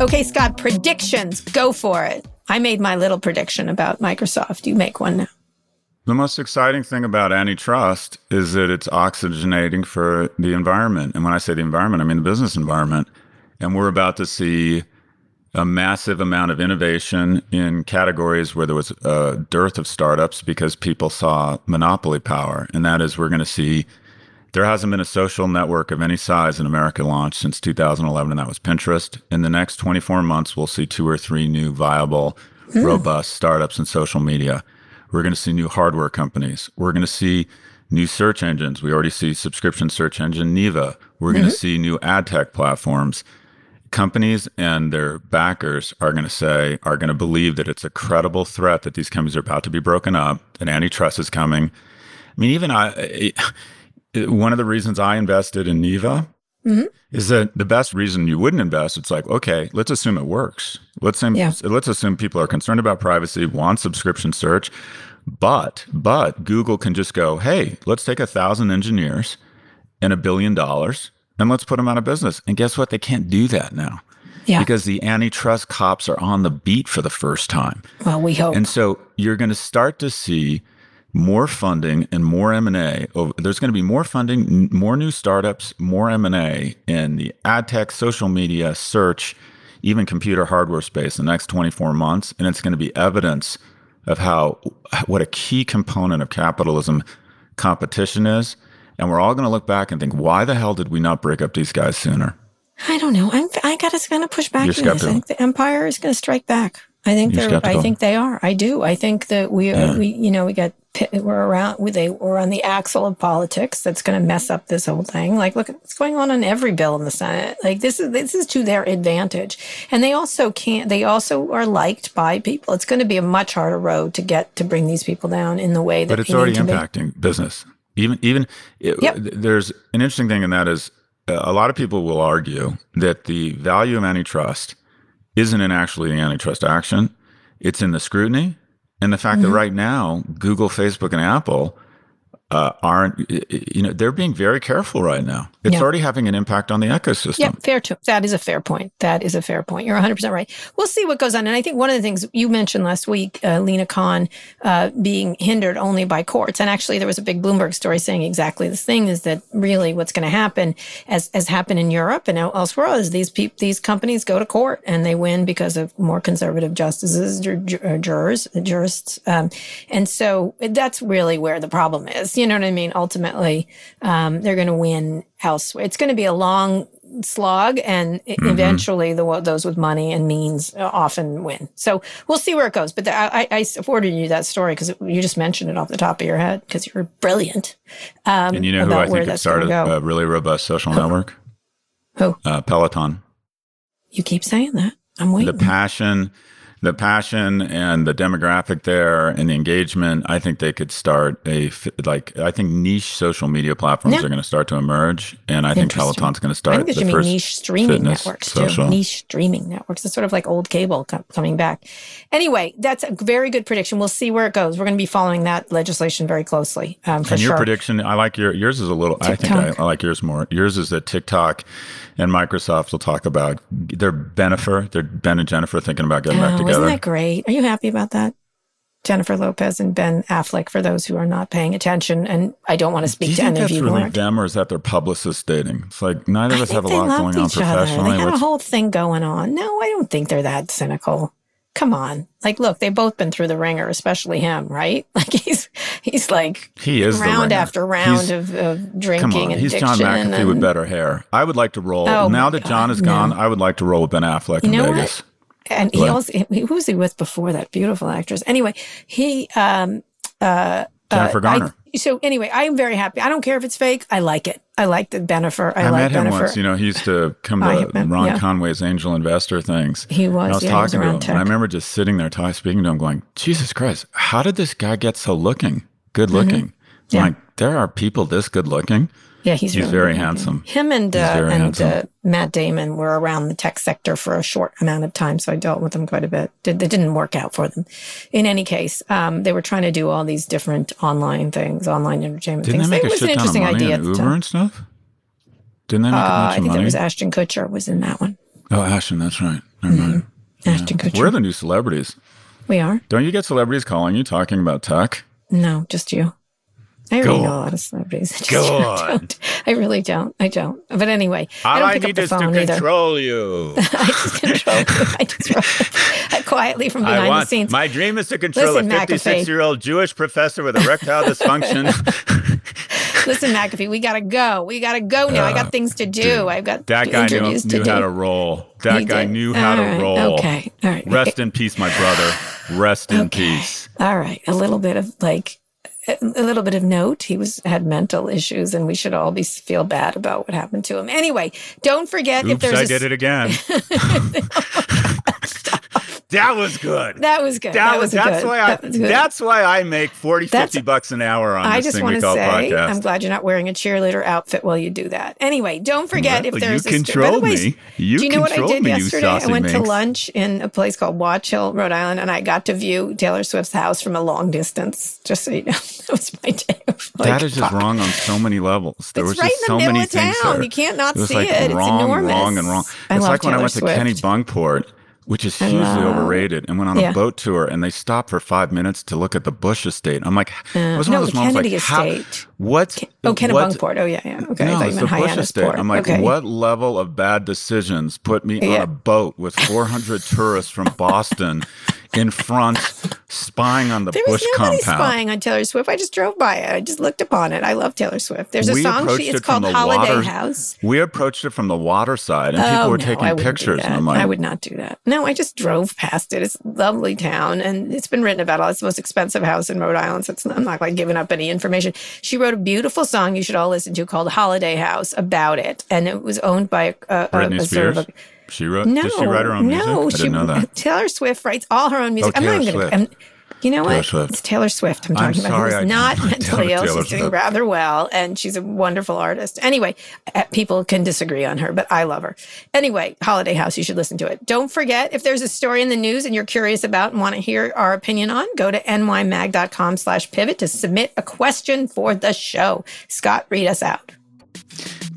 Okay, Scott, predictions. Go for it. I made my little prediction about Microsoft. You make one now. The most exciting thing about antitrust is that it's oxygenating for the environment. And when I say the environment, I mean the business environment. And we're about to see a massive amount of innovation in categories where there was a dearth of startups because people saw monopoly power. And that is, we're going to see there hasn't been a social network of any size in America launched since 2011, and that was Pinterest. In the next 24 months, we'll see two or three new viable, mm. robust startups in social media. We're going to see new hardware companies. We're going to see new search engines. We already see subscription search engine Neeva. We're going to mm-hmm. see new ad tech platforms. Companies and their backers are going to say, are going to believe that it's a credible threat that these companies are about to be broken up, that antitrust is coming. I mean, even I, one of the reasons I invested in Neeva mm-hmm. is that the best reason you wouldn't invest, it's like, okay, let's assume it works. Let's assume, yeah. let's assume people are concerned about privacy, want subscription search, but but Google can just go, hey, let's take a thousand engineers and a billion dollars and let's put them out of business. And guess what? They can't do that now. Yeah. Because the antitrust cops are on the beat for the first time. Well, we hope. And so you're going to start to see more funding and more M&A. There's going to be more funding, more new startups, more M&A in the ad tech, social media, search, even computer hardware space in the next 24 months. And it's going to be evidence of how what a key component of capitalism competition is. And we're all going to look back and think, why the hell did we not break up these guys sooner? I don't know. I'm, I got to kind of push back. I think the empire is going to strike back. I think You're they're. Skeptical. I think they are. I do. I think that we, yeah. we, you know, we got we're around. We, they we're on the axle of politics. That's going to mess up this whole thing. Like, look, what's going on on every bill in the Senate. Like, this is this is to their advantage, and they also can't. They also are liked by people. It's going to be a much harder road to get to bring these people down in the way that. But it's already impacting business. Even even yep. there's an interesting thing, and that is a lot of people will argue that the value of antitrust isn't in actually the antitrust action, it's in the scrutiny and the fact mm-hmm. that right now Google, Facebook, and Apple uh, aren't, you know, they're being very careful right now. It's yeah. already having an impact on the ecosystem. Yeah, fair to that is a fair point. That is a fair point. You're 100 percent right. We'll see what goes on. And I think one of the things you mentioned last week, uh, Lina Khan, uh, being hindered only by courts, and actually there was a big Bloomberg story saying exactly this thing is that really what's going to happen, as as happened in Europe and elsewhere, is these these companies go to court and they win because of more conservative justices, jurors, jurists, um, and so that's really where the problem is you know what I mean? Ultimately, um, they're going to win elsewhere. It's going to be a long slog, and mm-hmm. eventually, the those with money and means often win. So we'll see where it goes. But the, I, I forwarded you that story because you just mentioned it off the top of your head because you're brilliant. Um, and you know who I think started a really robust social network? Who? Uh, Peloton. You keep saying that. I'm waiting. The passion the passion and the demographic there and the engagement, I think they could start a like I think niche social media platforms yeah. are going to start to emerge, and I think Peloton's going to start. I think the first niche streaming networks social. too. Niche streaming networks. It's sort of like old cable co- coming back. Anyway, that's a very good prediction. We'll see where it goes. We're going to be following that legislation very closely. Um, for and your sure. prediction, I like your yours is a little. TikTok. I think I, I like yours more. Yours is that TikTok and Microsoft will talk about their Bennifer, their Ben and Jennifer thinking about getting oh, back together. Isn't that great? Are you happy about that? Jennifer Lopez and Ben Affleck, for those who are not paying attention, and I don't want to speak to any of you. Really them, or is that their publicists dating? It's like neither of us have a lot going on professionally. They had a whole thing going on. No, I don't think they're that cynical come on. Like, look, they've both been through the ringer, especially him, right? Like he's he's like he is round after round of, of, drinking. Come on. He's John McAfee and, with better hair. I would like to roll. Oh now that John is gone, no. I would like to roll with Ben Affleck you in Vegas. What? And he also who was he with before that beautiful actress? Anyway, he um uh Jennifer uh, Garner. I, so anyway, I'm very happy. I don't care if it's fake. I like it. I like the Bennifer. I, I like met him Bennifer. once. You know, he used to come to met, Ron yeah. Conway's angel investor things. He was. And I was yeah, talking was to him, tech. and I remember just sitting there, talking, speaking to him, going, "Jesus Christ, how did this guy get so looking, good looking?" Mm-hmm. Yeah. Like there are people this good looking. Yeah, he's, he's really very handsome. Him and uh, and uh, Matt Damon were around the tech sector for a short amount of time, so I dealt with them quite a bit. Did, it didn't work out for them. In any case, um, they were trying to do all these different online things, online entertainment didn't things. They make it was an interesting idea. Uber and stuff. Didn't they make uh, a bunch I think money? there was Ashton Kutcher was in that one. Oh, Ashton, that's right. Never. Mm-hmm. Ashton yeah. Kutcher. We're the new celebrities. We are. Don't you get celebrities calling you talking about tech? No, just you. I already know a lot of celebrities. I just Go on. Don't. I really don't. I don't. But anyway, All I don't I pick need up the phone to either. control you. I just control you. I just quietly from behind I want, the scenes. My dream is to control Listen, a 56 year old Jewish professor with erectile dysfunction. Listen, McAfee, we gotta go. We gotta go now. Uh, I got things to do. Dude, I've got that guy knew, knew how to roll. That He guy did. knew how All to right. roll. Okay. All right. Rest in peace, my brother. Rest in Okay. peace. All right. A little bit of like a little bit of note. He was had mental issues, and we should all be feel bad about what happened to him. Anyway, don't forget if Oops, there's I a, did it again. that was good. That was good. That, That was, was that's good. why I That that's why I make 40 That's- 50 bucks an hour on I this just want to say, podcast. I'm glad you're not wearing a cheerleader outfit while you do that. Anyway, don't forget Well, if there's you a control the way, me. You do you know what I did me, yesterday? I went to lunch in a place called Watch Hill, Rhode Island, and I got to view Taylor Swift's house from a long distance. Just so you know, that was my day. Of, like, that is just fuck. wrong on so many levels. There It's was right just in so the middle many of things town. there. You can't not was see like it. It's wrong, enormous. wrong, and wrong. I it's like when I went to Kenny Swift. Which is oh, hugely love- overrated, and went on Yeah. a boat tour, and they stopped for five minutes to look at the Bush estate. I'm like, I was one no, of those the moments like, Kennedy how, estate. what? Oh, Kennebunkport. Oh, yeah, yeah. Okay. No, it's the Bush estate. Port. I'm like, okay. what level of bad decisions put me on a boat with 400 tourists from Boston in front, spying on the There was Bush nobody compound? spying on Taylor Swift. I just drove by it. I just looked upon it. I love Taylor Swift. There's a We song. She, it's it called Holiday water- House. We approached it from the water side, and people oh, were no, taking pictures. And I'm like, I would not do that. No, I just drove past it. It's a lovely town, and it's been written about. It's the most expensive house in Rhode Island. So it's, I'm not like giving up any information. She wrote a beautiful song you should all listen to called "Holiday House" about it, and it was owned by a, a, Britney a sort of a, she wrote. no, did she write her own music? no, I she, didn't know that. Taylor Swift writes all her own music. Oh, I'm not even gonna. I'm, you know Taylor what? Swift. It's Taylor Swift I'm I'm talking about. sorry, Who's not mentally ill. She's doing rather well, and she's a wonderful artist. Anyway, uh, people can disagree on her, but I love her. Anyway, Holiday House, you should listen to it. Don't forget, if there's a story in the news and you're curious about and want to hear our opinion on, go to nymag.com slash pivot to submit a question for the show. Scott, read us out.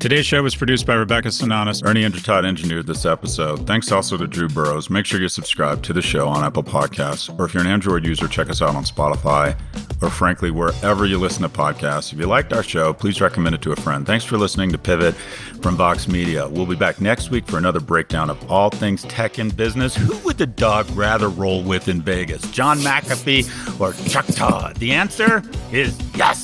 Today's show was produced by Rebecca Sananes. Ernie Indradat engineered this episode. Thanks also to Drew Burrows. Make sure you subscribe to the show on Apple Podcasts, or if you're an Android user, check us out on Spotify, or frankly, wherever you listen to podcasts. If you liked our show, please recommend it to a friend. Thanks for listening to Pivot from Vox Media. We'll be back next week for another breakdown of all things tech and business. Who would the dog rather roll with in Vegas, John McAfee or Chuck Todd? The answer is yes.